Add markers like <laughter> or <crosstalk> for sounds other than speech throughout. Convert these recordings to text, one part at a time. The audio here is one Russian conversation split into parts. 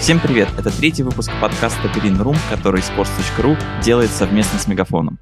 Всем привет! Это третий выпуск подкаста Green Room, который sports.ru делает совместно с Мегафоном.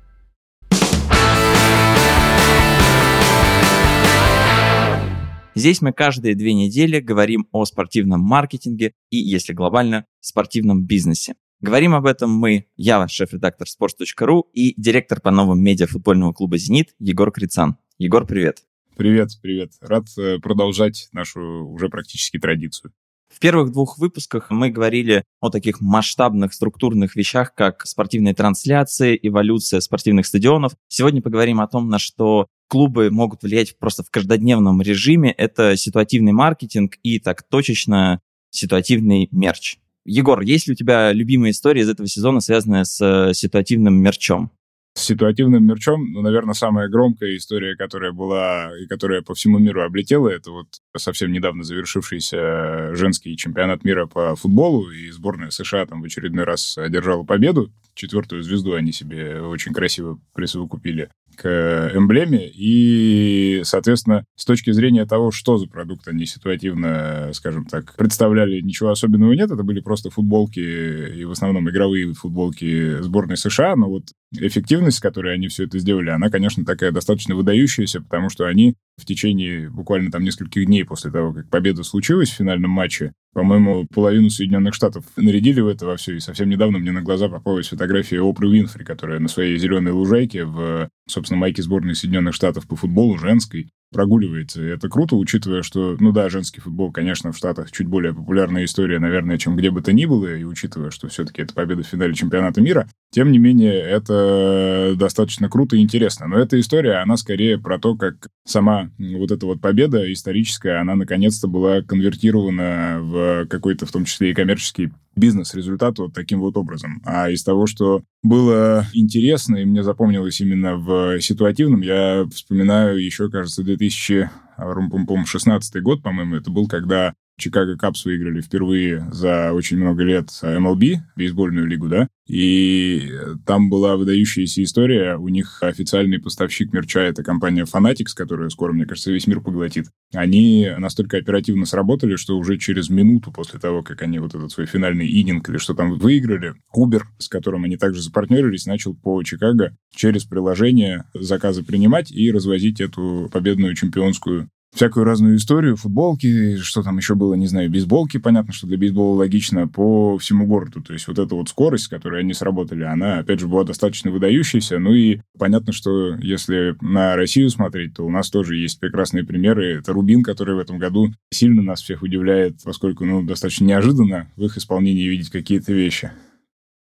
Здесь мы каждые две недели говорим о спортивном маркетинге и, если глобально, спортивном бизнесе. Говорим об этом мы, я, шеф-редактор sports.ru и директор по новым медиа футбольного клуба «Зенит» Егор Крицан. Егор, привет. Привет, привет. Рад э, продолжать нашу уже практически традицию. В первых двух выпусках мы говорили о таких масштабных структурных вещах, как спортивные трансляции, эволюция спортивных стадионов. Сегодня поговорим о том, на что клубы могут влиять просто в каждодневном режиме. Это ситуативный маркетинг и так точечно ситуативный мерч. Егор, есть ли у тебя любимые истории из этого сезона, связанные с э, ситуативным мерчом? С ситуативным мерчом, ну, наверное, самая громкая история, которая была и которая по всему миру облетела, это вот совсем недавно завершившийся женский чемпионат мира по футболу, и сборная США там в очередной раз одержала победу. Четвертую звезду они себе очень красиво присовокупили к эмблеме. И, соответственно, с точки зрения того, что за продукт они ситуативно, скажем так, представляли, ничего особенного нет. Это были просто футболки, и в основном игровые футболки сборной США. Но вот эффективность, с которой они все это сделали, она, конечно, такая достаточно выдающаяся, потому что они в течение буквально там нескольких дней после того, как победа случилась в финальном матче, по-моему, половину Соединенных Штатов нарядили в это во все. И совсем недавно мне на глаза попалась фотография Опры Уинфри, которая на своей зеленой лужайке в, собственно, майке сборной Соединенных Штатов по футболу женской прогуливается. И это круто, учитывая, что, ну да, женский футбол, конечно, в Штатах чуть более популярная история, наверное, чем где бы то ни было, и учитывая, что все-таки это победа в финале чемпионата мира, тем не менее, это достаточно круто и интересно. Но эта история, она скорее про то, как сама вот эта вот победа историческая, она наконец-то была конвертирована в какой-то, в том числе и коммерческий бизнес-результат вот таким вот образом. А из того, что было интересно и мне запомнилось именно в ситуативном, я вспоминаю еще, кажется, 2016 год, по-моему, это был, когда Чикаго Капс выиграли впервые за очень много лет MLB, бейсбольную лигу, да, и там была выдающаяся история. У них официальный поставщик мерча — это компания Fanatics, которая скоро, мне кажется, весь мир поглотит. Они настолько оперативно сработали, что уже через минуту после того, как они вот этот свой финальный ининг или что там выиграли, Uber, с которым они также запартнерились, начал по Чикаго через приложение заказы принимать и развозить эту победную чемпионскую всякую разную историю, футболки, что там еще было, не знаю, бейсболки, понятно, что для бейсбола логично, по всему городу. То есть вот эта вот скорость, с которой они сработали, она, опять же, была достаточно выдающейся. Ну и понятно, что если на Россию смотреть, то у нас тоже есть прекрасные примеры. Это Рубин, который в этом году сильно нас всех удивляет, поскольку, ну, достаточно неожиданно в их исполнении видеть какие-то вещи.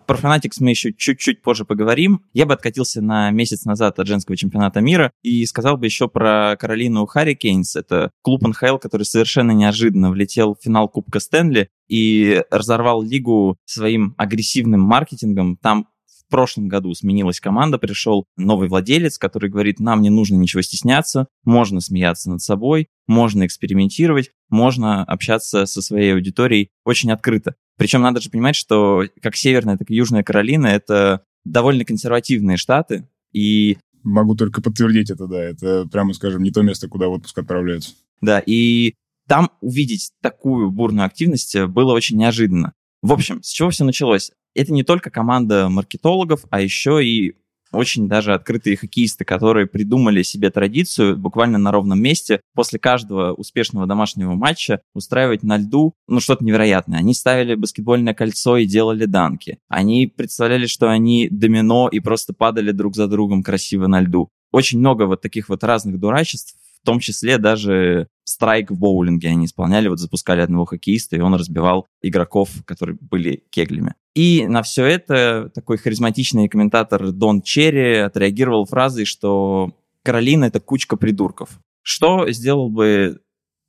Про Fanatics мы еще чуть-чуть позже поговорим. Я бы откатился на месяц назад от женского чемпионата мира и сказал бы еще про Каролину Харрикейнс. Это клуб НХЛ, который совершенно неожиданно влетел в финал Кубка Стэнли и разорвал лигу своим агрессивным маркетингом. Там в прошлом году сменилась команда, пришел новый владелец, который говорит, нам не нужно ничего стесняться, можно смеяться над собой, можно экспериментировать, можно общаться со своей аудиторией очень открыто. Причем надо же понимать, что как Северная, так и Южная Каролина — это довольно консервативные штаты, и... Могу только подтвердить это, да. Это, прямо скажем, не то место, куда в отпуск отправляются. Да, и там увидеть такую бурную активность было очень неожиданно. В общем, с чего все началось? Это не только команда маркетологов, а еще и очень даже открытые хоккеисты, которые придумали себе традицию буквально на ровном месте после каждого успешного домашнего матча устраивать на льду ну что-то невероятное. Они ставили баскетбольное кольцо и делали данки. Они представляли, что они домино и просто падали друг за другом красиво на льду. Очень много вот таких вот разных дурачеств, в том числе даже страйк в боулинге они исполняли, вот запускали одного хоккеиста, и он разбивал игроков, которые были кеглями. И на все это такой харизматичный комментатор Дон Черри отреагировал фразой, что Каролина — это кучка придурков. Что сделал бы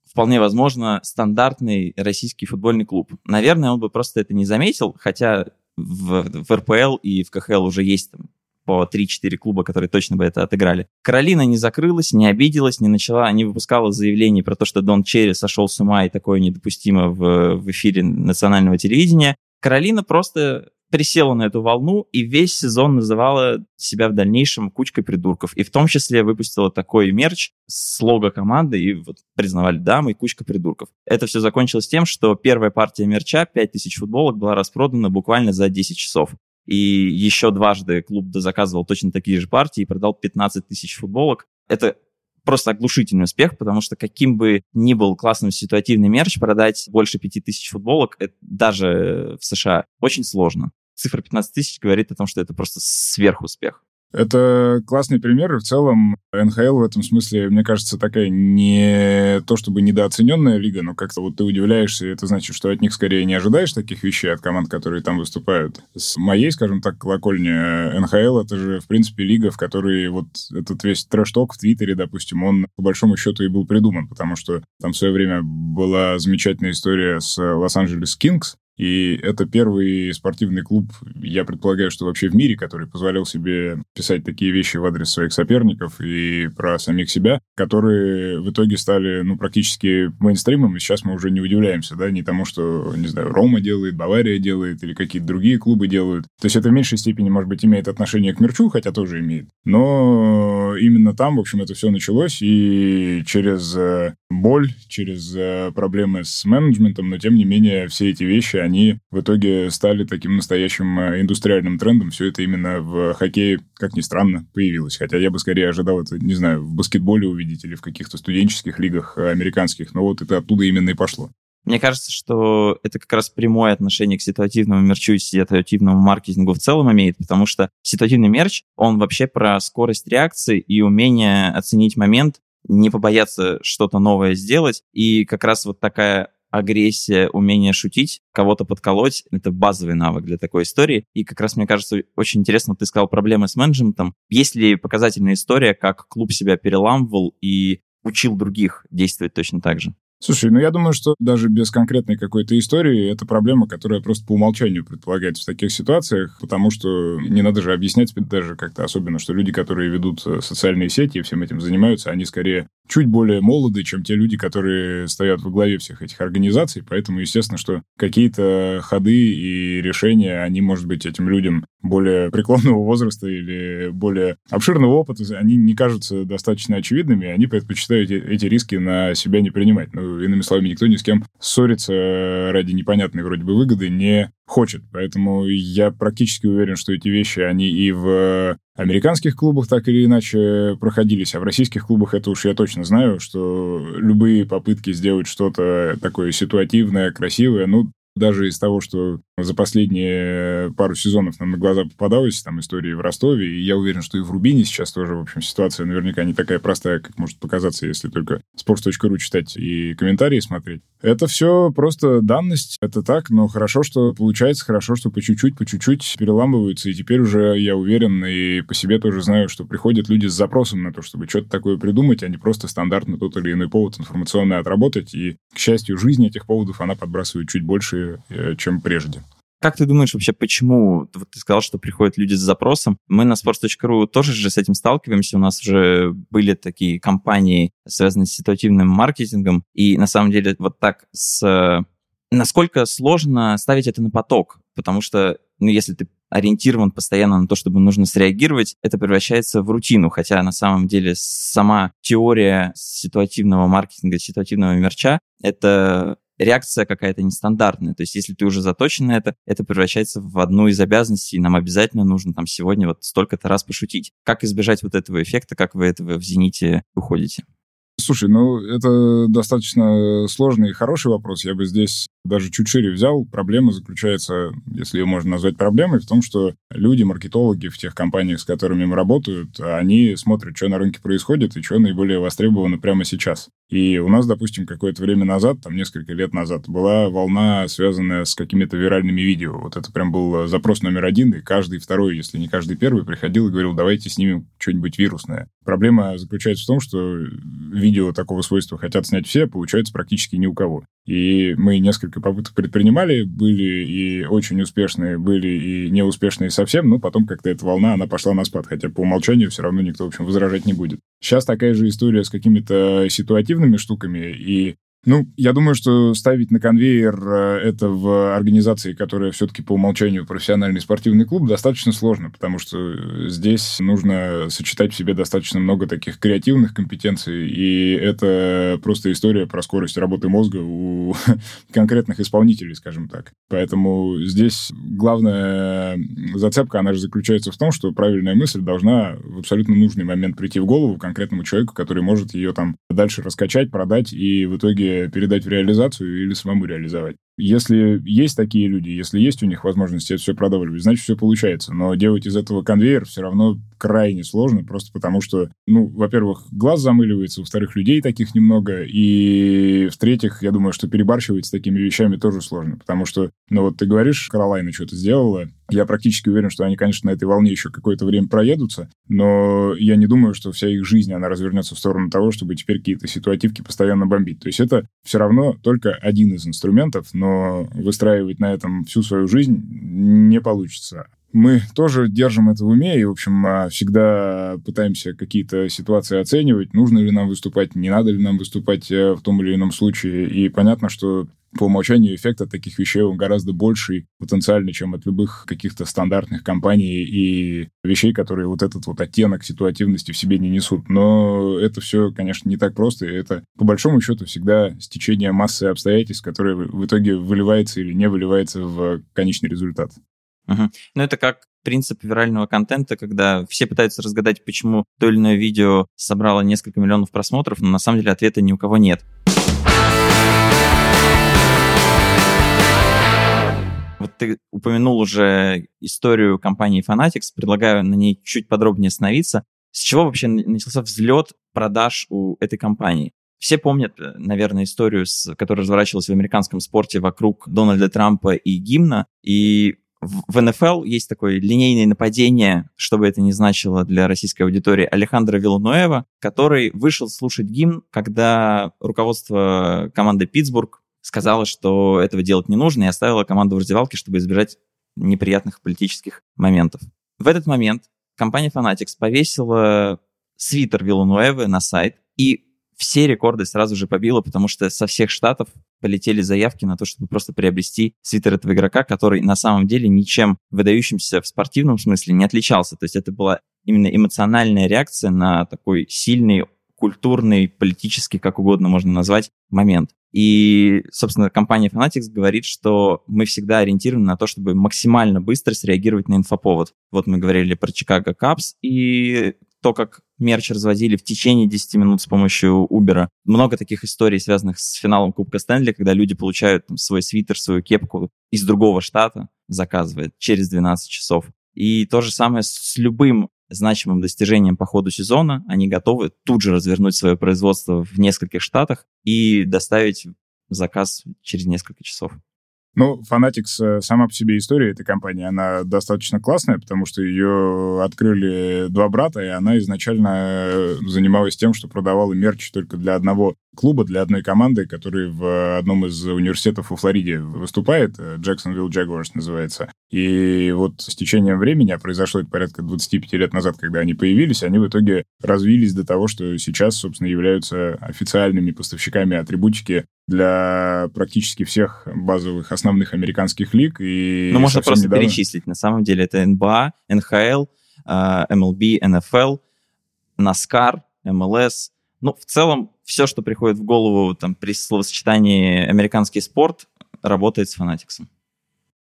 вполне возможно, стандартный российский футбольный клуб. Наверное, он бы просто это не заметил, хотя в, в РПЛ и в КХЛ уже есть там по 3-4 клуба, которые точно бы это отыграли. Каролина не закрылась, не обиделась, не начала, не выпускала заявлений про то, что Дон Черри сошел с ума и такое недопустимо в, в эфире национального телевидения. Каролина просто присела на эту волну и весь сезон называла себя в дальнейшем кучкой придурков. И в том числе выпустила такой мерч с лого команды и вот признавали, да, мы кучка придурков. Это все закончилось тем, что первая партия мерча, 5000 футболок, была распродана буквально за 10 часов. И еще дважды клуб заказывал точно такие же партии и продал 15 тысяч футболок. Это просто оглушительный успех, потому что каким бы ни был классным ситуативный мерч, продать больше 5000 футболок, это даже в США очень сложно. Цифра 15 тысяч говорит о том, что это просто сверхуспех. Это классный пример, и в целом НХЛ в этом смысле, мне кажется, такая не то чтобы недооцененная лига, но как-то вот ты удивляешься, и это значит, что от них скорее не ожидаешь таких вещей от команд, которые там выступают. С моей, скажем так, колокольни НХЛ, это же, в принципе, лига, в которой вот этот весь трэш-ток в Твиттере, допустим, он по большому счету и был придуман, потому что там в свое время была замечательная история с Лос-Анджелес Кингс, и это первый спортивный клуб, я предполагаю, что вообще в мире, который позволял себе писать такие вещи в адрес своих соперников и про самих себя, которые в итоге стали, ну, практически мейнстримом, и сейчас мы уже не удивляемся, да, не тому, что, не знаю, Рома делает, Бавария делает или какие-то другие клубы делают. То есть это в меньшей степени, может быть, имеет отношение к мерчу, хотя тоже имеет. Но именно там, в общем, это все началось, и через э, боль, через э, проблемы с менеджментом, но тем не менее все эти вещи, они в итоге стали таким настоящим э, индустриальным трендом. Все это именно в хоккее, как ни странно, появилось. Хотя я бы скорее ожидал это, не знаю, в баскетболе увидеть или в каких-то студенческих лигах американских, но вот это оттуда именно и пошло. Мне кажется, что это как раз прямое отношение к ситуативному мерчу и ситуативному маркетингу в целом имеет, потому что ситуативный мерч, он вообще про скорость реакции и умение оценить момент, не побояться что-то новое сделать. И как раз вот такая агрессия, умение шутить, кого-то подколоть, это базовый навык для такой истории. И как раз, мне кажется, очень интересно, ты сказал проблемы с менеджментом. Есть ли показательная история, как клуб себя переламывал и учил других действовать точно так же? Слушай, ну я думаю, что даже без конкретной какой-то истории это проблема, которая просто по умолчанию предполагается в таких ситуациях, потому что не надо же объяснять даже как-то особенно, что люди, которые ведут э, социальные сети и всем этим занимаются, они скорее чуть более молоды, чем те люди, которые стоят во главе всех этих организаций, поэтому, естественно, что какие-то ходы и решения, они, может быть, этим людям более <laughs> преклонного возраста или более обширного опыта, они не кажутся достаточно очевидными, они предпочитают эти риски на себя не принимать. Ну, иными словами, никто ни с кем ссориться ради непонятной вроде бы выгоды не хочет. Поэтому я практически уверен, что эти вещи, они и в американских клубах так или иначе проходились, а в российских клубах это уж я точно знаю, что любые попытки сделать что-то такое ситуативное, красивое, ну, даже из того, что за последние пару сезонов нам на глаза попадалось, там истории в Ростове, и я уверен, что и в Рубине сейчас тоже, в общем, ситуация наверняка не такая простая, как может показаться, если только sports.ru читать и комментарии смотреть. Это все просто данность, это так, но хорошо, что получается, хорошо, что по чуть-чуть, по чуть-чуть переламываются, и теперь уже я уверен и по себе тоже знаю, что приходят люди с запросом на то, чтобы что-то такое придумать, а не просто стандартно тот или иной повод информационный отработать, и, к счастью, жизнь этих поводов, она подбрасывает чуть больше, э, чем прежде. Как ты думаешь вообще, почему, вот ты сказал, что приходят люди с запросом, мы на sports.ru тоже же с этим сталкиваемся, у нас уже были такие компании, связанные с ситуативным маркетингом, и на самом деле вот так с... Насколько сложно ставить это на поток, потому что, ну, если ты ориентирован постоянно на то, чтобы нужно среагировать, это превращается в рутину, хотя на самом деле сама теория ситуативного маркетинга, ситуативного мерча, это реакция какая-то нестандартная. То есть если ты уже заточен на это, это превращается в одну из обязанностей, и нам обязательно нужно там сегодня вот столько-то раз пошутить. Как избежать вот этого эффекта, как вы этого в «Зените» уходите? Слушай, ну это достаточно сложный и хороший вопрос. Я бы здесь даже чуть шире взял. Проблема заключается, если ее можно назвать проблемой, в том, что люди, маркетологи в тех компаниях, с которыми мы работают, они смотрят, что на рынке происходит и что наиболее востребовано прямо сейчас. И у нас, допустим, какое-то время назад, там несколько лет назад, была волна, связанная с какими-то виральными видео. Вот это прям был запрос номер один, и каждый второй, если не каждый первый, приходил и говорил, давайте снимем что-нибудь вирусное. Проблема заключается в том, что видео такого свойства хотят снять все, а получается практически ни у кого. И мы несколько попыток предпринимали, были и очень успешные, были и неуспешные совсем, но потом как-то эта волна, она пошла на спад, хотя по умолчанию все равно никто, в общем, возражать не будет. Сейчас такая же история с какими-то ситуативными штуками, и Ну, я думаю, что ставить на конвейер э, это в организации, которая все-таки по умолчанию профессиональный спортивный клуб, достаточно сложно, потому что здесь нужно сочетать в себе достаточно много таких креативных компетенций, и это просто история про скорость работы мозга у <laughs> конкретных исполнителей, скажем так. Поэтому здесь главная зацепка, она же заключается в том, что правильная мысль должна в абсолютно нужный момент прийти в голову конкретному человеку, который может ее там дальше раскачать, продать и в итоге передать в реализацию или самому реализовать. Если есть такие люди, если есть у них возможность это все продавливать, значит, все получается. Но делать из этого конвейер все равно крайне сложно, просто потому что, ну, во-первых, глаз замыливается, во-вторых, людей таких немного, и в-третьих, я думаю, что перебарщивать с такими вещами тоже сложно, потому что, ну, вот ты говоришь, Каролайна что-то сделала, я практически уверен, что они, конечно, на этой волне еще какое-то время проедутся, но я не думаю, что вся их жизнь, она развернется в сторону того, чтобы теперь какие-то ситуативки постоянно бомбить. То есть это все равно только один из инструментов, но но выстраивать на этом всю свою жизнь не получится. Мы тоже держим это в уме и, в общем, а, всегда пытаемся какие-то ситуации оценивать, нужно ли нам выступать, не надо ли нам выступать э, в том или ином случае. И понятно, что по умолчанию эффект от таких вещей он гораздо больший потенциально, чем от любых каких-то стандартных компаний и вещей, которые вот этот вот оттенок ситуативности в себе не несут. Но это все, конечно, не так просто, и это, по большому счету, всегда стечение массы обстоятельств, которые в итоге выливается или не выливается в конечный результат. Угу. Ну, это как принцип вирального контента, когда все пытаются разгадать, почему то или иное видео собрало несколько миллионов просмотров, но на самом деле ответа ни у кого нет. Вот ты упомянул уже историю компании Fanatics, предлагаю на ней чуть подробнее остановиться. С чего вообще начался взлет продаж у этой компании? Все помнят, э, наверное, историю, которая разворачивалась в американском спорте вокруг Дональда Трампа и гимна. И в НФЛ есть такое линейное нападение, что бы это ни значило для российской аудитории, Алехандро Вилануэва, который вышел слушать гимн, когда руководство команды Питтсбург сказала, что этого делать не нужно, и оставила команду в раздевалке, чтобы избежать неприятных политических моментов. В этот момент компания Fanatics повесила свитер Виллануэвы на сайт, и все рекорды сразу же побила, потому что со всех штатов полетели заявки на то, чтобы просто приобрести свитер этого игрока, который на самом деле ничем выдающимся в спортивном смысле не отличался. То есть это была именно эмоциональная реакция на такой сильный культурный, политический, как угодно можно назвать, момент. И, собственно, компания Fanatics говорит, что мы всегда ориентированы на то, чтобы максимально быстро среагировать на инфоповод. Вот мы говорили про Chicago Cubs и то, как мерч развозили в течение 10 минут с помощью Uber. Много таких историй, связанных с финалом Кубка Стэнли, когда люди получают там, свой свитер, свою кепку из другого штата, заказывают через 12 часов. И то же самое с любым значимым достижением по ходу сезона, они готовы тут же развернуть свое производство в нескольких штатах и доставить заказ через несколько часов. Ну, Fanatics э, сама по себе история этой компании, она достаточно классная, потому что ее открыли два брата, и она изначально э, занималась тем, что продавала мерч только для одного клуба, для одной команды, который в одном из университетов во Флориде выступает, э, Jacksonville Jaguars называется. И вот с течением времени, а произошло это порядка 25 лет назад, когда они появились, они в итоге развились до того, что сейчас, собственно, являются официальными поставщиками атрибутики для практически всех базовых основных американских лиг. И ну, можно просто недавно... перечислить. На самом деле это НБА, НХЛ, MLB, НФЛ, NASCAR, MLS. Ну, в целом, все, что приходит в голову там, при словосочетании «американский спорт», работает с Фанатиксом.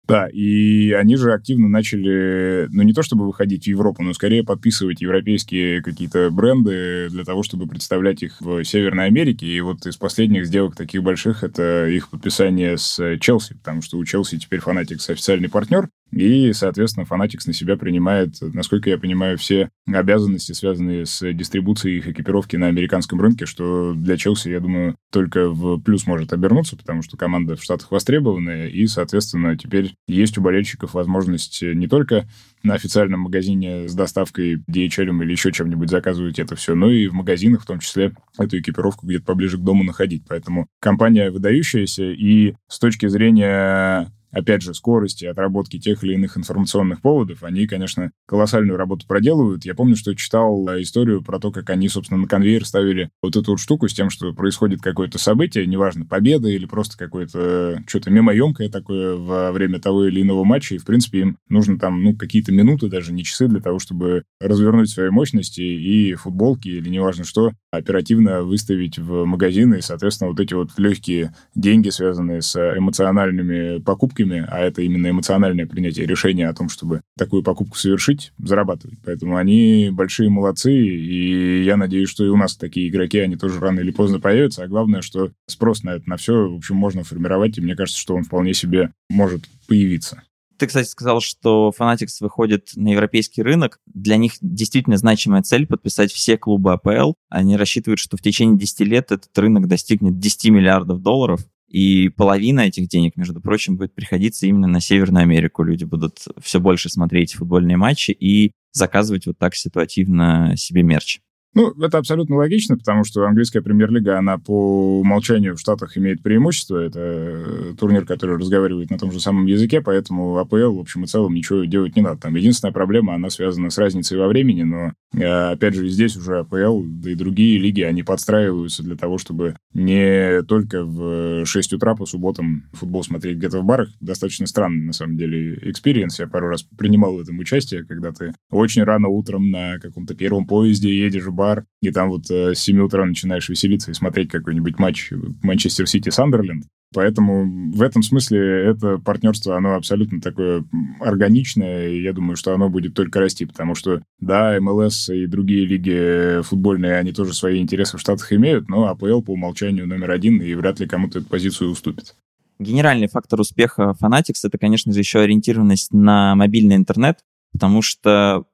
Да, и они же активно начали, ну, не то чтобы выходить в Европу, но скорее подписывать европейские какие-то бренды для того, чтобы представлять их в Северной Америке. И вот из последних сделок таких больших это их подписание с Челси, потому что у Челси теперь Фанатикс официальный партнер, и, соответственно, Fanatics на себя принимает, насколько я понимаю, все обязанности, связанные с дистрибуцией их экипировки на американском рынке, что для Челси, я думаю, только в плюс может обернуться, потому что команда в Штатах востребованная, и, соответственно, теперь есть у болельщиков возможность не только на официальном магазине с доставкой DHL или еще чем-нибудь заказывать это все, но и в магазинах в том числе эту экипировку где-то поближе к дому находить. Поэтому компания выдающаяся, и с точки зрения опять же, скорости, отработки тех или иных информационных поводов, они, конечно, колоссальную работу проделывают. Я помню, что читал историю про то, как они, собственно, на конвейер ставили вот эту вот штуку с тем, что происходит какое-то событие, неважно, победа или просто какое-то что-то мимоемкое такое во время того или иного матча, и, в принципе, им нужно там, ну, какие-то минуты, даже не часы для того, чтобы развернуть свои мощности и футболки или неважно что, оперативно выставить в магазины, и, соответственно, вот эти вот легкие деньги, связанные с эмоциональными покупками, а это именно эмоциональное принятие решения о том, чтобы такую покупку совершить, зарабатывать. Поэтому они большие молодцы, и я надеюсь, что и у нас такие игроки, они тоже рано или поздно появятся, а главное, что спрос на это, на все, в общем, можно формировать, и мне кажется, что он вполне себе может появиться. Ты, кстати, сказал, что Fanatics выходит на европейский рынок. Для них действительно значимая цель подписать все клубы АПЛ. Они рассчитывают, что в течение 10 лет этот рынок достигнет 10 миллиардов долларов. И половина этих денег, между прочим, будет приходиться именно на Северную Америку. Люди будут все больше смотреть футбольные матчи и заказывать вот так ситуативно себе мерч. Ну, это абсолютно логично, потому что английская премьер-лига, она по умолчанию в Штатах имеет преимущество. Это э, турнир, который разговаривает на том же самом языке, поэтому АПЛ, в общем и целом, ничего делать не надо. Там единственная проблема, она связана с разницей во времени, но, э, опять же, здесь уже АПЛ, да и другие лиги, они подстраиваются для того, чтобы не только в 6 утра по субботам футбол смотреть где-то в барах. Достаточно странный, на самом деле, experience. Я пару раз принимал в этом участие, когда ты очень рано утром на каком-то первом поезде едешь в бар, и там вот э, с 7 утра начинаешь веселиться и смотреть какой-нибудь матч Манчестер Сити Сандерленд. Поэтому в этом смысле это партнерство, оно абсолютно такое органичное, и я думаю, что оно будет только расти, потому что, да, МЛС и другие лиги футбольные, они тоже свои интересы в Штатах имеют, но АПЛ по умолчанию номер один, и вряд ли кому-то эту позицию уступит. Генеральный фактор успеха Fanatics — это, конечно же, еще ориентированность на мобильный интернет, потому что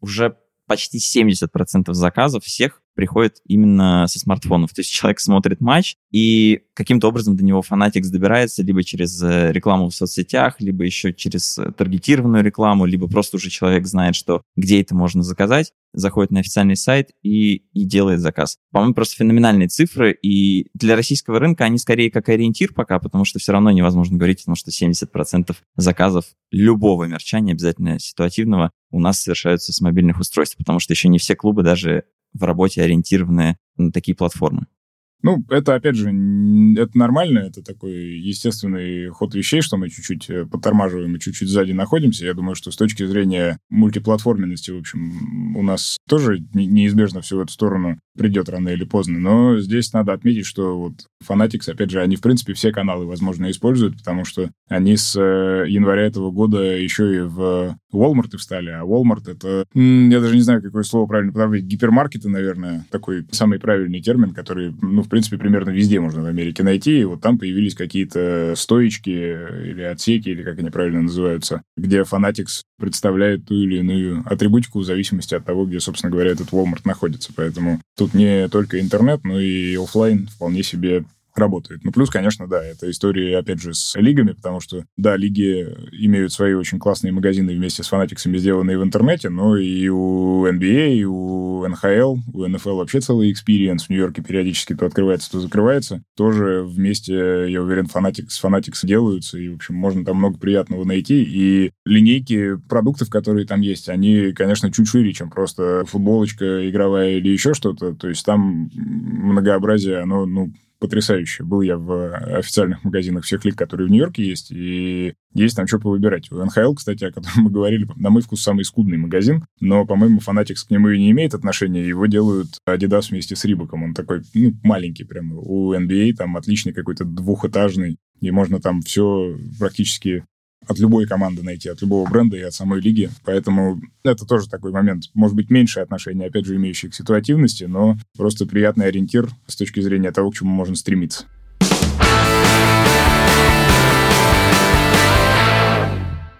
уже почти 70% заказов всех приходит именно со смартфонов. То есть человек смотрит матч, и каким-то образом до него Fanatics добирается либо через э, рекламу в соцсетях, либо еще через э, таргетированную рекламу, либо просто уже человек знает, что где это можно заказать, заходит на официальный сайт и, и делает заказ. По-моему, просто феноменальные цифры, и для российского рынка они скорее как ориентир пока, потому что все равно невозможно говорить, потому что 70% заказов любого мерча, не обязательно ситуативного, у нас совершаются с мобильных устройств, потому что еще не все клубы даже в работе ориентированные на такие платформы. Ну, это, опять же, это нормально, это такой естественный ход вещей, что мы чуть-чуть э, подтормаживаем и чуть-чуть сзади находимся. Я думаю, что с точки зрения мультиплатформенности, в общем, у нас тоже неизбежно все в эту сторону придет рано или поздно. Но здесь надо отметить, что вот Fanatics, опять же, они, в принципе, все каналы, возможно, используют, потому что они с э, января этого года еще и в Walmart встали, а Walmart — это, я даже не знаю, какое слово правильно подобрать, гипермаркеты, наверное, такой самый правильный термин, который, ну, в принципе, примерно везде можно в Америке найти, и вот там появились какие-то стоечки или отсеки, или как они правильно называются, где Fanatics представляет ту или иную атрибутику в зависимости от того, где, собственно говоря, этот Walmart находится. Поэтому тут не только интернет, но и офлайн вполне себе работает. Ну, плюс, конечно, да, это история, опять же, с лигами, потому что, да, лиги имеют свои очень классные магазины вместе с Fanatics ами, сделанные в интернете, но и у NBA, и у NHL, у NFL вообще целый experience в Нью-Йорке периодически то открывается, то закрывается. Тоже вместе, я уверен, Fanatics, с Fanatics делаются, и, в общем, можно там много приятного найти. И линейки продуктов, которые там есть, они, конечно, чуть шире, чем просто футболочка игровая или еще что-то. То есть там многообразие, оно, ну, потрясающе. Был я в официальных магазинах всех лиг, которые в Нью-Йорке есть, и есть там что повыбирать. У НХЛ, кстати, о котором <laughs> мы говорили, на мой вкус, самый скудный магазин, но, по-моему, Fanatics к нему и не имеет отношения. Его делают Adidas вместе с Рибаком. Он такой, ну, маленький прямо. У NBA там отличный какой-то двухэтажный, и можно там все практически от любой команды найти, от любого бренда и от самой лиги. Поэтому это тоже такой момент. Может быть, меньшее отношение, опять же, имеющее к ситуативности, но просто приятный ориентир с точки зрения того, к чему можно стремиться.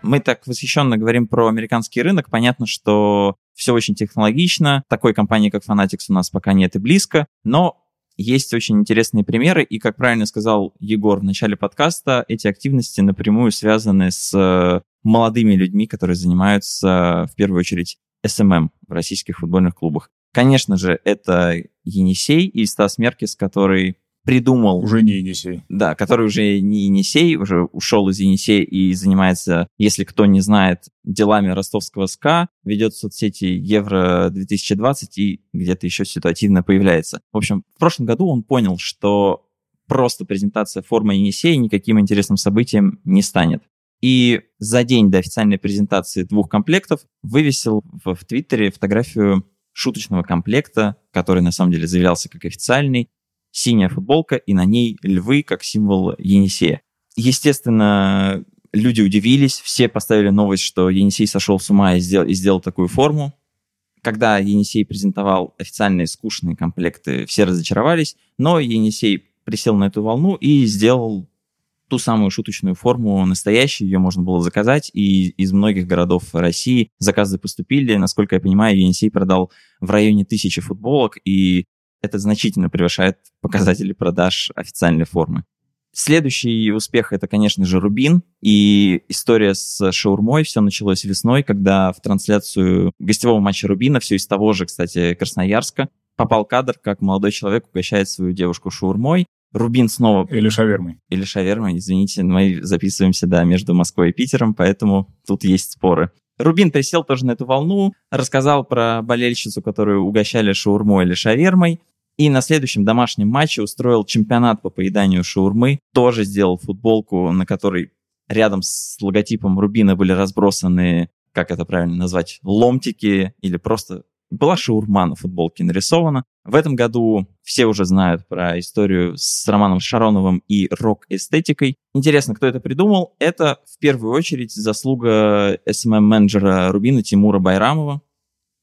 Мы так восхищенно говорим про американский рынок. Понятно, что все очень технологично. Такой компании, как Fanatics, у нас пока нет и близко. Но есть очень интересные примеры, и, как правильно сказал Егор в начале подкаста, эти активности напрямую связаны с э, молодыми людьми, которые занимаются, в первую очередь, SMM в российских футбольных клубах. Конечно же, это Енисей и Стас Меркис, который придумал... Уже не Енисей. Да, который уже не Енисей, уже ушел из Енисея и занимается, если кто не знает, делами ростовского СКА, ведет соцсети Евро-2020 и где-то еще ситуативно появляется. В общем, в прошлом году он понял, что просто презентация формы Енисея никаким интересным событием не станет. И за день до официальной презентации двух комплектов вывесил в, в Твиттере фотографию шуточного комплекта, который на самом деле заявлялся как официальный, синяя футболка и на ней львы как символ Енисея. Естественно, люди удивились, все поставили новость, что Енисей сошел с ума и сделал, и сделал такую форму. Когда Енисей презентовал официальные скучные комплекты, все разочаровались, но Енисей присел на эту волну и сделал ту самую шуточную форму настоящую, ее можно было заказать, и из многих городов России заказы поступили. Насколько я понимаю, Енисей продал в районе тысячи футболок, и это значительно превышает показатели продаж официальной формы. Следующий успех это, конечно же, Рубин. И история с шаурмой. Все началось весной, когда в трансляцию гостевого матча Рубина, все из того же, кстати, Красноярска, попал кадр, как молодой человек угощает свою девушку шаурмой. Рубин снова... Или шавермой. Или шавермой, извините, мы записываемся, да, между Москвой и Питером, поэтому тут есть споры. Рубин присел тоже на эту волну, рассказал про болельщицу, которую угощали шаурмой или шавермой, и на следующем домашнем матче устроил чемпионат по поеданию шаурмы, тоже сделал футболку, на которой рядом с логотипом Рубина были разбросаны, как это правильно назвать, ломтики или просто была шаурма на футболке нарисована. В этом году все уже знают про историю с Романом Шароновым и рок-эстетикой. Интересно, кто это придумал? Это в первую очередь заслуга SMM-менеджера Рубина Тимура Байрамова,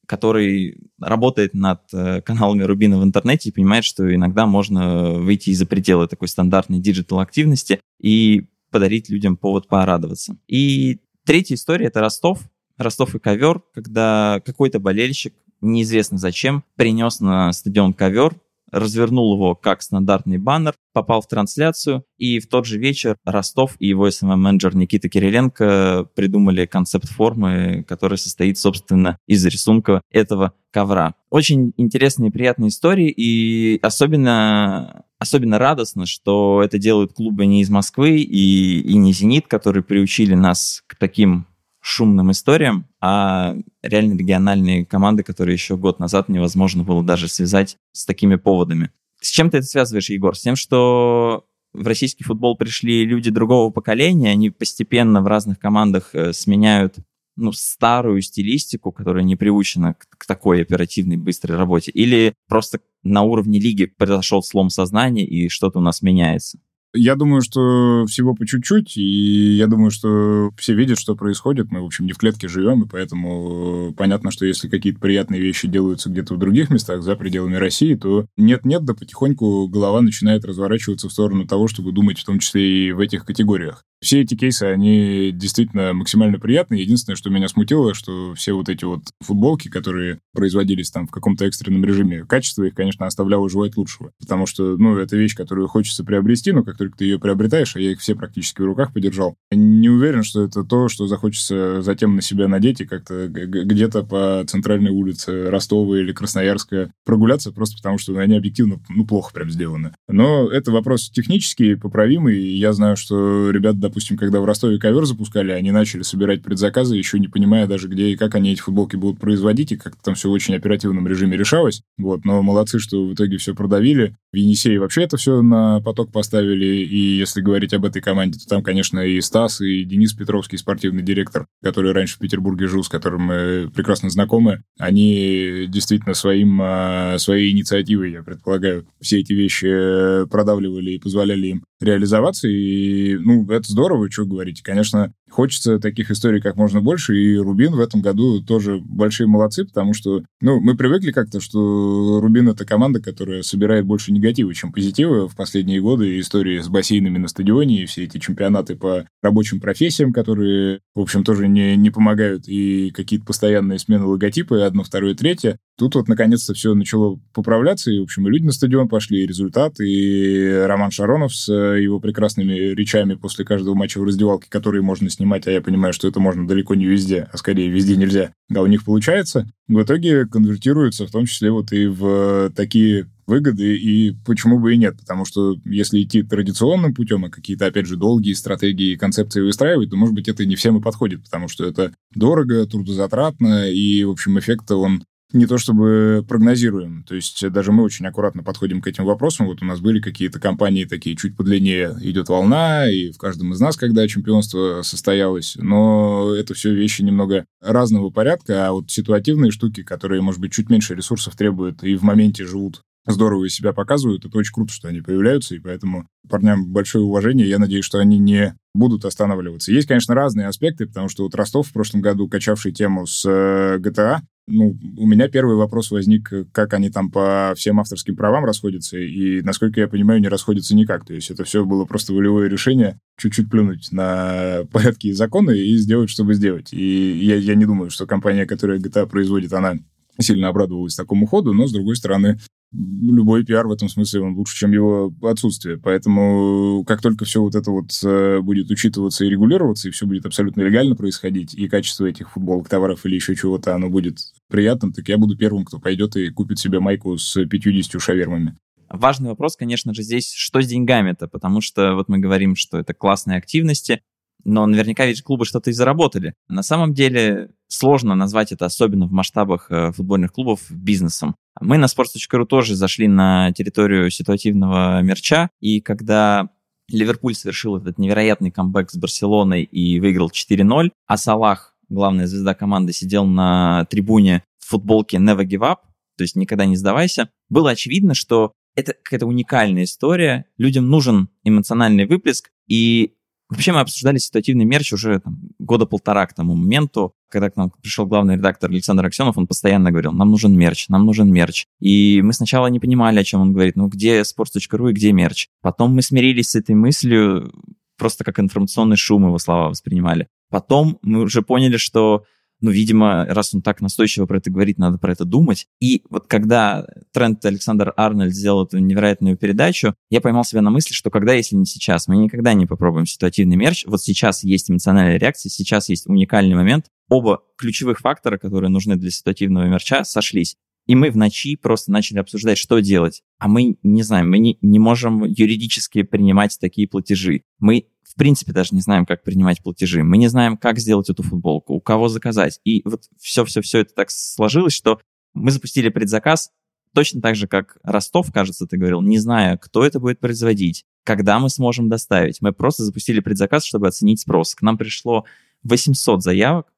который работает над э, каналами Рубина в интернете и понимает, что иногда можно выйти из-за пределы такой стандартной digital-активности и подарить людям повод порадоваться. И третья история — это Ростов. Ростов и ковер, когда какой-то болельщик неизвестно зачем, принес на стадион ковер, развернул его как стандартный баннер, попал в трансляцию, и в тот же вечер Ростов и его SMM-менеджер Никита Кириленко придумали концепт формы, который состоит, собственно, из рисунка этого ковра. Очень интересные и приятные истории, и особенно, особенно радостно, что это делают клубы не из Москвы и, и не «Зенит», которые приучили нас к таким шумным историям, а реально региональные команды, которые еще год назад невозможно было даже связать с такими поводами. С чем ты это связываешь, Егор? С тем, что в российский футбол пришли люди другого поколения, они постепенно в разных командах э, сменяют ну, старую стилистику, которая не приучена к, к такой оперативной, быстрой работе, или просто на уровне лиги произошел слом сознания и что-то у нас меняется? Я думаю, что всего по чуть-чуть, и я думаю, что все видят, что происходит. Мы, в общем, не в клетке живем, и поэтому понятно, что если какие-то приятные вещи делаются где-то в других местах, за пределами России, то нет-нет, да потихоньку голова начинает разворачиваться в сторону того, чтобы думать в том числе и в этих категориях. Все эти кейсы, они действительно максимально приятные. Единственное, что меня смутило, что все вот эти вот футболки, которые производились там в каком-то экстренном режиме, качество их, конечно, оставляло желать лучшего. Потому что, ну, это вещь, которую хочется приобрести, но как только ты ее приобретаешь, а я их все практически в руках подержал, не уверен, что это то, что захочется затем на себя надеть и как-то где-то по центральной улице Ростова или Красноярска прогуляться, просто потому что они объективно, ну, плохо прям сделаны. Но это вопрос технический, поправимый, и я знаю, что ребята допустим, когда в Ростове ковер запускали, они начали собирать предзаказы, еще не понимая даже, где и как они эти футболки будут производить, и как там все в очень оперативном режиме решалось. Вот, но молодцы, что в итоге все продавили. В Енисее вообще это все на поток поставили, и если говорить об этой команде, то там, конечно, и Стас, и Денис Петровский, спортивный директор, который раньше в Петербурге жил, с которым мы прекрасно знакомы, они действительно своим, а, своей инициативой, я предполагаю, все эти вещи э, продавливали и позволяли им реализоваться, и, ну, это здорово, что говорить. Конечно, хочется таких историй как можно больше, и Рубин в этом году тоже большие молодцы, потому что, ну, мы привыкли как-то, что Рубин — это команда, которая собирает больше негатива, чем позитива в последние годы. Истории с бассейнами на стадионе и все эти чемпионаты по рабочим профессиям, которые, в общем, тоже не, не помогают, и какие-то постоянные смены логотипа, одно, второе, третье. Тут вот наконец-то все начало поправляться, и, в общем, и люди на стадион пошли, и результат, и Роман Шаронов с его прекрасными речами после каждого матча в раздевалке, которые можно снимать, а я понимаю, что это можно далеко не везде, а скорее везде нельзя. Да, у них получается. В итоге конвертируется в том числе вот и в такие выгоды, и почему бы и нет, потому что если идти традиционным путем, а какие-то, опять же, долгие стратегии и концепции выстраивать, то, может быть, это не всем и подходит, потому что это дорого, трудозатратно, и, в общем, эффект он не то чтобы прогнозируем. То есть даже мы очень аккуратно подходим к этим вопросам. Вот у нас были какие-то компании такие, чуть подлиннее идет волна, и в каждом из нас, когда чемпионство состоялось. Но это все вещи немного разного порядка, а вот ситуативные штуки, которые, может быть, чуть меньше ресурсов требуют и в моменте живут здорово себя показывают. Это очень круто, что они появляются, и поэтому парням большое уважение. Я надеюсь, что они не будут останавливаться. Есть, конечно, разные аспекты, потому что вот Ростов в прошлом году, качавший тему с GTA, э, ну, у меня первый вопрос возник, как они там по всем авторским правам расходятся, и, насколько я понимаю, не расходятся никак. То есть это все было просто волевое решение чуть-чуть плюнуть на <laughs> порядки и законы и сделать, чтобы сделать. И я, я не думаю, что компания, которая GTA производит, она сильно обрадовалась такому ходу, но, с другой стороны, любой пиар в этом смысле он лучше, чем его отсутствие. Поэтому как только все вот это вот э, будет учитываться и регулироваться, и все будет абсолютно легально происходить, и качество этих футболок, товаров или еще чего-то, оно будет приятным, так я буду первым, кто пойдет и купит себе майку с 50 шавермами. Важный вопрос, конечно же, здесь, что с деньгами-то, потому что вот мы говорим, что это классные активности, но наверняка ведь клубы что-то и заработали. На самом деле сложно назвать это, особенно в масштабах э, футбольных клубов, бизнесом. Мы на sports.ru тоже зашли на территорию ситуативного мерча, и когда Ливерпуль совершил этот невероятный камбэк с Барселоной и выиграл 4-0, а Салах, главная звезда команды, сидел на трибуне в футболке Never Give Up, то есть никогда не сдавайся, было очевидно, что это какая-то уникальная история, людям нужен эмоциональный выплеск, и Вообще мы обсуждали ситуативный мерч уже там, года полтора к тому моменту, когда к нам пришел главный редактор Александр Аксенов, он постоянно говорил, нам нужен мерч, нам нужен мерч. И мы сначала не понимали, о чем он говорит, ну где sports.ru и где мерч. Потом мы смирились с этой мыслью, просто как информационный шум его слова воспринимали. Потом мы уже поняли, что ну, видимо, раз он так настойчиво про это говорит, надо про это думать. И вот когда Трент Александр Арнольд сделал эту невероятную передачу, я поймал себя на мысли, что когда, если не сейчас, мы никогда не попробуем ситуативный мерч. Вот сейчас есть эмоциональная реакция, сейчас есть уникальный момент. Оба ключевых фактора, которые нужны для ситуативного мерча, сошлись. И мы в ночи просто начали обсуждать, что делать. А мы не знаем, мы не, не можем юридически принимать такие платежи. Мы в принципе даже не знаем, как принимать платежи. Мы не знаем, как сделать эту футболку, у кого заказать. И вот все-все-все это так сложилось, что мы запустили предзаказ точно так же, как Ростов, кажется, ты говорил, не зная, кто это будет производить, когда мы сможем доставить. Мы просто запустили предзаказ, чтобы оценить спрос. К нам пришло 800 заявок,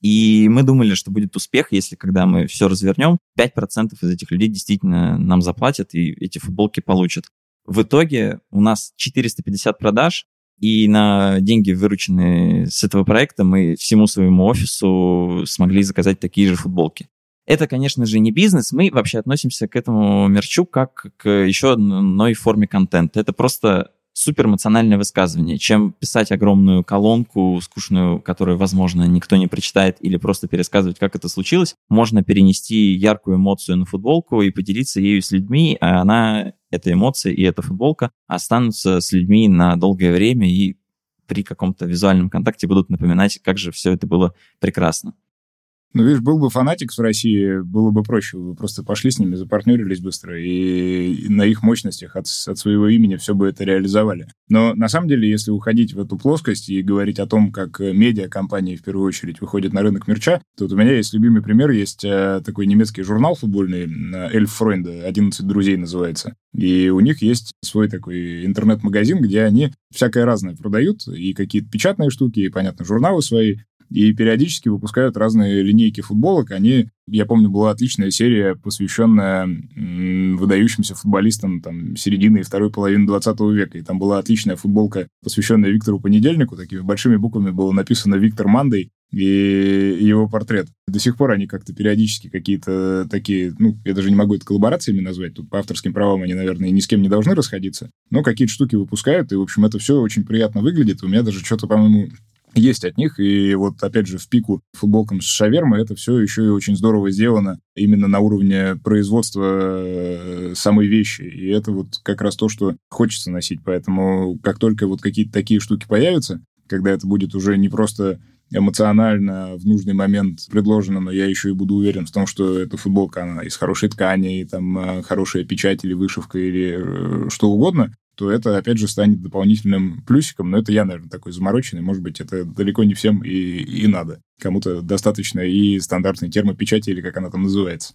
и мы думали, что будет успех, если когда мы все развернем, 5% из этих людей действительно нам заплатят и эти футболки получат. В итоге у нас 450 продаж, и на деньги, вырученные с этого проекта, мы всему своему офису смогли заказать такие же футболки. Это, конечно же, не бизнес. Мы вообще относимся к этому мерчу как к еще одной форме контента. Это просто супер эмоциональное высказывание, чем писать огромную колонку скучную, которую, возможно, никто не прочитает, или просто пересказывать, как это случилось. Можно перенести яркую эмоцию на футболку и поделиться ею с людьми, а она, эта эмоция и эта футболка останутся с людьми на долгое время и при каком-то визуальном контакте будут напоминать, как же все это было прекрасно. Ну, видишь, был бы фанатик в России, было бы проще. Вы просто пошли с ними, запартнерились быстро, и на их мощностях от, от своего имени все бы это реализовали. Но на самом деле, если уходить в эту плоскость и говорить о том, как медиакомпании в первую очередь выходят на рынок мерча, то вот у меня есть любимый пример, есть э, такой немецкий журнал футбольный, Эльф Фройнда, 11 друзей называется. И у них есть свой такой интернет-магазин, где они всякое разное продают, и какие-то печатные штуки, и, понятно, журналы свои, и периодически выпускают разные линейки футболок. Они, я помню, была отличная серия, посвященная выдающимся футболистам там, середины и второй половины 20 века. И там была отличная футболка, посвященная Виктору Понедельнику. Такими большими буквами было написано «Виктор Мандей», и его портрет. До сих пор они как-то периодически какие-то такие, ну, я даже не могу это коллаборациями назвать, тут по авторским правам они, наверное, ни с кем не должны расходиться, но какие-то штуки выпускают, и, в общем, это все очень приятно выглядит. У меня даже что-то, по-моему, есть от них. И вот, опять же, в пику футболкам с шавермой это все еще и очень здорово сделано именно на уровне производства э, самой вещи. И это вот как раз то, что хочется носить. Поэтому как только вот какие-то такие штуки появятся, когда это будет уже не просто эмоционально в нужный момент предложено, но я еще и буду уверен в том, что эта футболка, она из хорошей ткани, и там э, хорошая печать или вышивка или э, что угодно, то это, опять же, станет дополнительным плюсиком. Но это я, наверное, такой замороченный. Может быть, это далеко не всем и, и надо. Кому-то достаточно и стандартной термопечати, или как она там называется.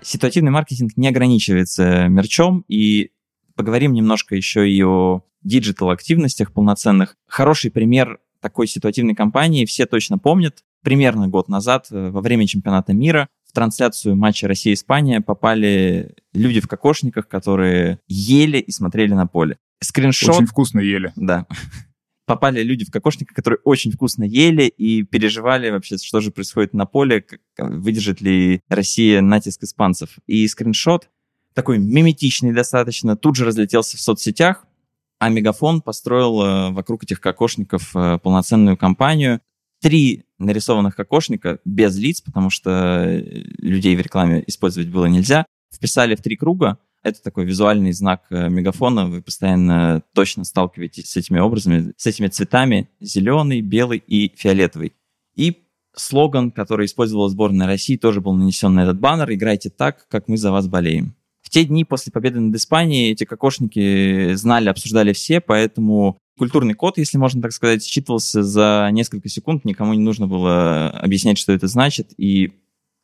Ситуативный маркетинг не ограничивается мерчом, и поговорим немножко еще и о диджитал-активностях полноценных. Хороший пример такой ситуативной кампании все точно помнят. Примерно год назад, э, во время чемпионата мира, трансляцию матча Россия-Испания попали люди в кокошниках, которые ели и смотрели на поле. Скриншот... Очень вкусно ели. Да. Попали люди в кокошниках, которые очень вкусно ели и переживали вообще, что же происходит на поле, как, выдержит ли Россия натиск испанцев. И скриншот такой миметичный достаточно, тут же разлетелся в соцсетях, а Мегафон построил э, вокруг этих кокошников э, полноценную кампанию три нарисованных кокошника без лиц, потому что э, людей в рекламе использовать было нельзя, вписали в три круга. Это такой визуальный знак э, мегафона. Вы постоянно точно сталкиваетесь с этими образами, с этими цветами. Зеленый, белый и фиолетовый. И слоган, который использовала сборная России, тоже был нанесен на этот баннер. «Играйте так, как мы за вас болеем». В те дни после победы над Испанией эти кокошники знали, обсуждали все, поэтому Культурный код, если можно так сказать, считывался за несколько секунд, никому не нужно было объяснять, что это значит, и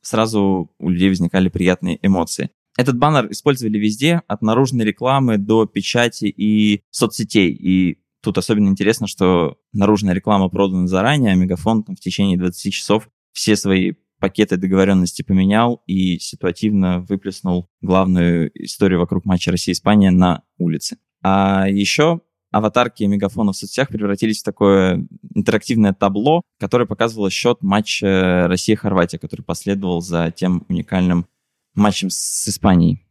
сразу у людей возникали приятные эмоции. Этот баннер использовали везде, от наружной рекламы до печати и соцсетей. И тут особенно интересно, что наружная реклама продана заранее, а Мегафон там, в течение 20 часов все свои пакеты договоренности поменял и ситуативно выплеснул главную историю вокруг матча Россия-Испания на улице. А еще аватарки мегафона в соцсетях превратились в такое интерактивное табло, которое показывало счет матча Россия-Хорватия, который последовал за тем уникальным матчем с Испанией.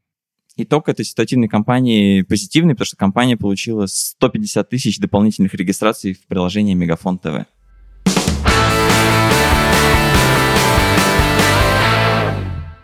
Итог этой ситуативной кампании позитивный, потому что компания получила 150 тысяч дополнительных регистраций в приложении Мегафон ТВ.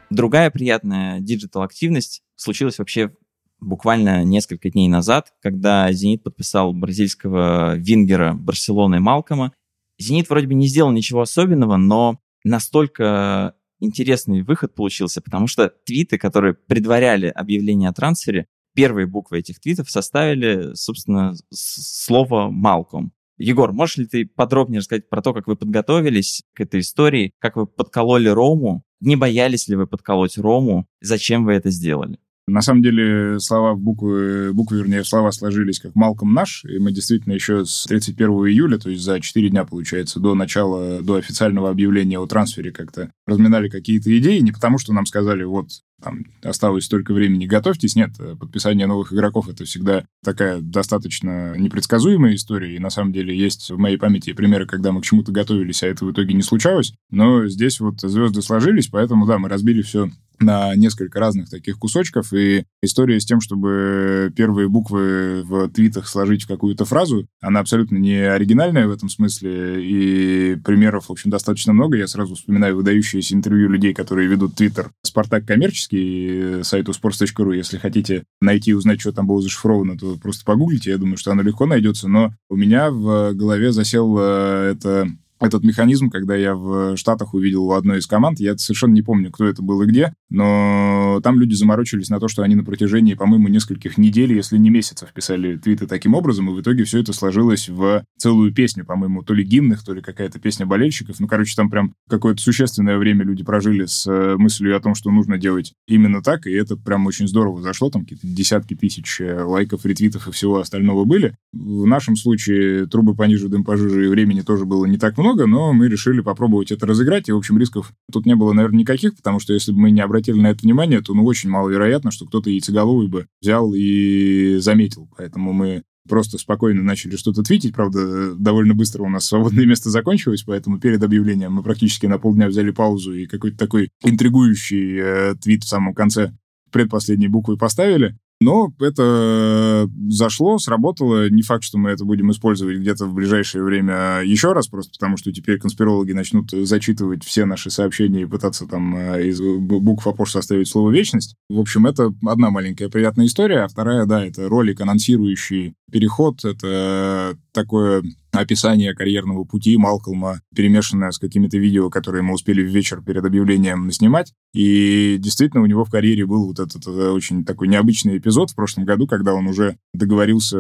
Другая приятная диджитал-активность случилась вообще буквально несколько дней назад, когда «Зенит» подписал бразильского вингера Барселоны Малкома. «Зенит» вроде бы не сделал ничего особенного, но настолько интересный выход получился, потому что твиты, которые предваряли объявление о трансфере, первые буквы этих твитов составили, собственно, слово «Малком». Егор, можешь ли ты подробнее рассказать про то, как вы подготовились к этой истории, как вы подкололи Рому, не боялись ли вы подколоть Рому, зачем вы это сделали? На самом деле слова в буквы, буквы, вернее, слова сложились как Малком наш, и мы действительно еще с 31 июля, то есть за 4 дня, получается, до начала, до официального объявления о трансфере как-то разминали какие-то идеи, не потому что нам сказали, вот, там осталось столько времени, готовьтесь. Нет, подписание новых игроков это всегда такая достаточно непредсказуемая история. И на самом деле есть в моей памяти примеры, когда мы к чему-то готовились, а это в итоге не случалось. Но здесь вот звезды сложились, поэтому да, мы разбили все на несколько разных таких кусочков, и история с тем, чтобы первые буквы в твитах сложить в какую-то фразу, она абсолютно не оригинальная в этом смысле, и примеров, в общем, достаточно много. Я сразу вспоминаю выдающиеся интервью людей, которые ведут твиттер «Спартак коммерческий», сайту sports.ru, если хотите найти и узнать, что там было зашифровано, то просто погуглите, я думаю, что оно легко найдется, но у меня в голове засел э, это этот механизм, когда я в Штатах увидел у одной из команд, я совершенно не помню, кто это был и где, но там люди заморочились на то, что они на протяжении, по-моему, нескольких недель, если не месяцев, писали твиты таким образом, и в итоге все это сложилось в целую песню, по-моему, то ли гимнных, то ли какая-то песня болельщиков. Ну, короче, там прям какое-то существенное время люди прожили с э, мыслью о том, что нужно делать именно так, и это прям очень здорово зашло, там какие-то десятки тысяч э, лайков, ретвитов и всего остального были. В нашем случае трубы пониже, дым пожиже, и времени тоже было не так много, много, но мы решили попробовать это разыграть, и, в общем, рисков тут не было, наверное, никаких, потому что если бы мы не обратили на это внимание, то, ну, очень маловероятно, что кто-то яйцеголовый бы взял и заметил. Поэтому мы просто спокойно начали что-то твитить. Правда, довольно быстро у нас свободное место закончилось, поэтому перед объявлением мы практически на полдня взяли паузу и какой-то такой интригующий э, твит в самом конце предпоследней буквы поставили. Но это зашло, сработало. Не факт, что мы это будем использовать где-то в ближайшее время еще раз, просто потому что теперь конспирологи начнут зачитывать все наши сообщения и пытаться там э, из букв Апош составить слово «вечность». В общем, это одна маленькая приятная история, а вторая, да, это ролик, анонсирующий переход. Это такое описание карьерного пути Малкольма, перемешанное с какими-то видео, которые мы успели в вечер перед объявлением снимать. И действительно, у него в карьере был вот этот, этот очень такой необычный эпизод в прошлом году, когда он уже договорился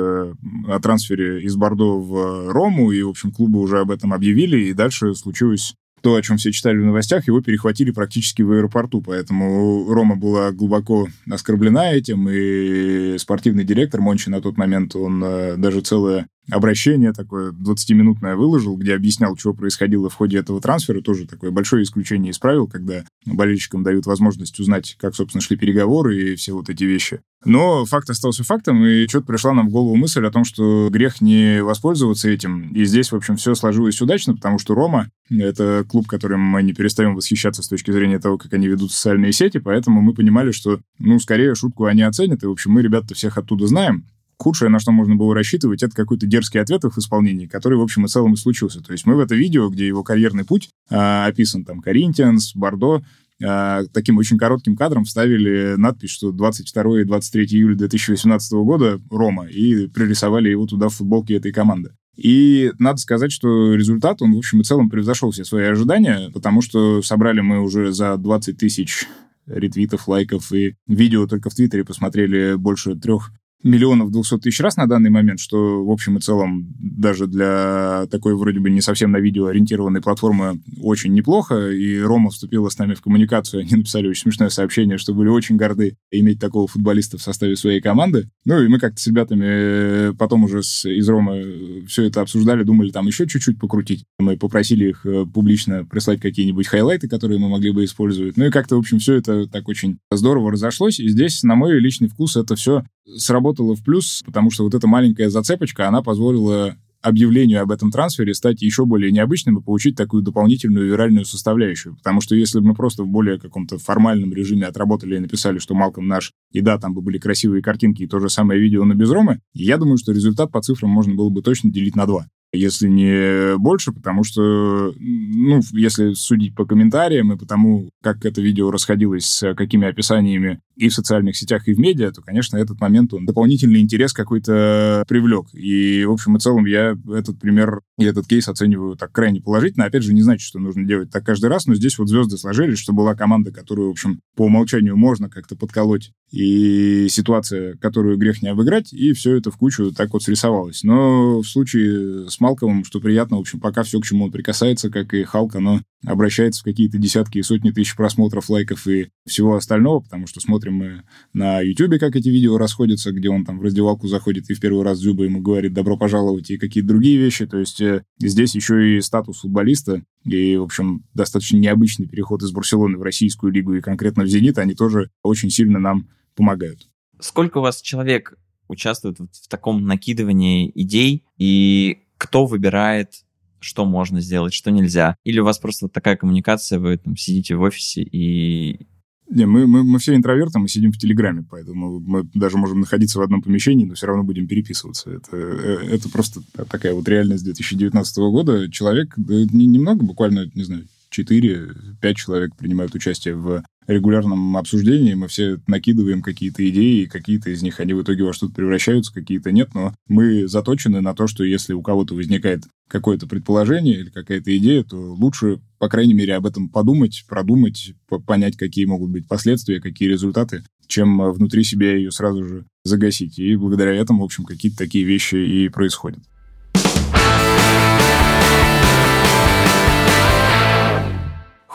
о трансфере из Бордо в Рому, и, в общем, клубы уже об этом объявили, и дальше случилось то, о чем все читали в новостях, его перехватили практически в аэропорту, поэтому Рома была глубоко оскорблена этим, и спортивный директор Мончи на тот момент, он э, даже целое обращение такое 20-минутное выложил, где объяснял, что происходило в ходе этого трансфера. Тоже такое большое исключение из правил, когда болельщикам дают возможность узнать, как, собственно, шли переговоры и все вот эти вещи. Но факт остался фактом, и что-то пришла нам в голову мысль о том, что грех не воспользоваться этим. И здесь, в общем, все сложилось удачно, потому что Рома — это клуб, которым мы не перестаем восхищаться с точки зрения того, как они ведут социальные сети, поэтому мы понимали, что, ну, скорее шутку они оценят, и, в общем, мы ребята всех оттуда знаем, худшее, на что можно было рассчитывать, это какой-то дерзкий ответ в их исполнении, который, в общем и целом, и случился. То есть мы в это видео, где его карьерный путь э, описан, там, Коринтианс, Бордо, э, таким очень коротким кадром вставили надпись, что 22 и 23 июля 2018 года Рома, и пририсовали его туда в футболке этой команды. И надо сказать, что результат, он, в общем и целом, превзошел все свои ожидания, потому что собрали мы уже за 20 тысяч ретвитов, лайков и видео только в Твиттере посмотрели больше трех миллионов двухсот тысяч раз на данный момент, что в общем и целом даже для такой вроде бы не совсем на видео ориентированной платформы очень неплохо. И Рома вступила с нами в коммуникацию. Они написали очень смешное сообщение, что были очень горды иметь такого футболиста в составе своей команды. Ну и мы как-то с ребятами э, потом уже с, из Ромы все это обсуждали, думали там еще чуть-чуть покрутить. Мы попросили их э, публично прислать какие-нибудь хайлайты, которые мы могли бы использовать. Ну и как-то, в общем, все это так очень здорово разошлось. И здесь, на мой личный вкус, это все сработало в плюс, потому что вот эта маленькая зацепочка, она позволила объявлению об этом трансфере стать еще более необычным и получить такую дополнительную виральную составляющую. Потому что если бы мы просто в более каком-то формальном режиме отработали и написали, что Малком наш, и да, там бы были красивые картинки и то же самое видео на Безромы, я думаю, что результат по цифрам можно было бы точно делить на два если не больше, потому что, ну, если судить по комментариям и по тому, как это видео расходилось с какими описаниями и в социальных сетях, и в медиа, то, конечно, этот момент, он дополнительный интерес какой-то привлек. И, в общем и целом, я этот пример и этот кейс оцениваю так крайне положительно. Опять же, не значит, что нужно делать так каждый раз, но здесь вот звезды сложились, что была команда, которую, в общем, по умолчанию можно как-то подколоть, и ситуация, которую грех не обыграть, и все это в кучу так вот срисовалось. Но в случае с Малковым, что приятно, в общем, пока все, к чему он прикасается, как и Халк, оно обращается в какие-то десятки и сотни тысяч просмотров, лайков и всего остального, потому что смотрим мы на YouTube, как эти видео расходятся, где он там в раздевалку заходит и в первый раз Зюба ему говорит «добро пожаловать» и какие-то другие вещи. То есть э, здесь еще и статус футболиста и, в общем, достаточно необычный переход из Барселоны в российскую лигу и конкретно в «Зенит», они тоже очень сильно нам помогают. Сколько у вас человек участвует в таком накидывании идей, и кто выбирает что можно сделать, что нельзя. Или у вас просто такая коммуникация, вы там сидите в офисе и... Не, мы, мы, мы все интроверты, мы сидим в Телеграме, поэтому мы даже можем находиться в одном помещении, но все равно будем переписываться. Это, э, это просто такая вот реальность 2019 года. Человек, да, немного, буквально, не знаю, 4-5 человек принимают участие в регулярном обсуждении, мы все накидываем какие-то идеи, какие-то из них, они в итоге во что-то превращаются, какие-то нет, но мы заточены на то, что если у кого-то возникает какое-то предположение или какая-то идея, то лучше, по крайней мере, об этом подумать, продумать, понять, какие могут быть последствия, какие результаты, чем внутри себя ее сразу же загасить. И благодаря этому, в общем, какие-то такие вещи и происходят.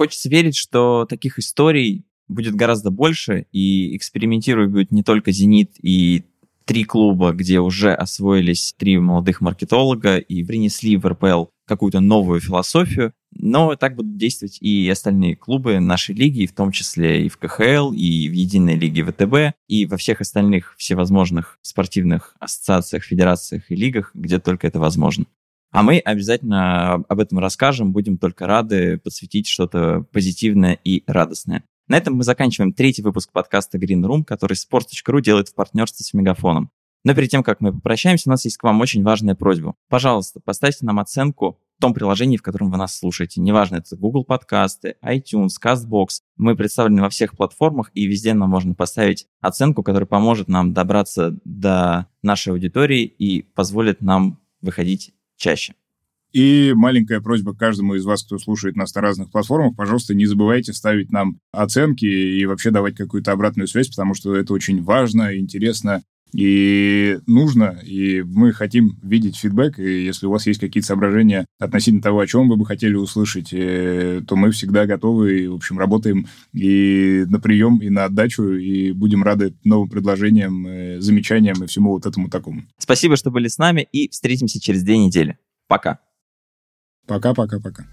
Хочется верить, что таких историй будет гораздо больше, и экспериментировать будет не только «Зенит» и три клуба, где уже освоились три молодых маркетолога и принесли в РПЛ какую-то новую философию, но так будут действовать и остальные клубы нашей лиги, в том числе и в КХЛ, и в Единой лиге ВТБ, и во всех остальных всевозможных спортивных ассоциациях, федерациях и лигах, где только это возможно. А мы обязательно об этом расскажем, будем только рады подсветить что-то позитивное и радостное. На этом мы заканчиваем третий выпуск подкаста Green Room, который Sports.ru делает в партнерстве с Мегафоном. Но перед тем, как мы попрощаемся, у нас есть к вам очень важная просьба. Пожалуйста, поставьте нам оценку в том приложении, в котором вы нас слушаете. Неважно, это Google подкасты, iTunes, CastBox. Мы представлены во всех платформах, и везде нам можно поставить оценку, которая поможет нам добраться до нашей аудитории и позволит нам выходить чаще. И маленькая просьба каждому из вас, кто слушает нас на разных платформах, пожалуйста, не забывайте ставить нам оценки и вообще давать какую-то обратную связь, потому что это очень важно, интересно и нужно, и мы хотим видеть фидбэк, и если у вас есть какие-то соображения относительно того, о чем вы бы хотели услышать, э, то мы всегда готовы, и, в общем, работаем и на прием, и на отдачу, и будем рады новым предложениям, э, замечаниям и всему вот этому такому. Спасибо, что были с нами, и встретимся через две недели. Пока. Пока-пока-пока.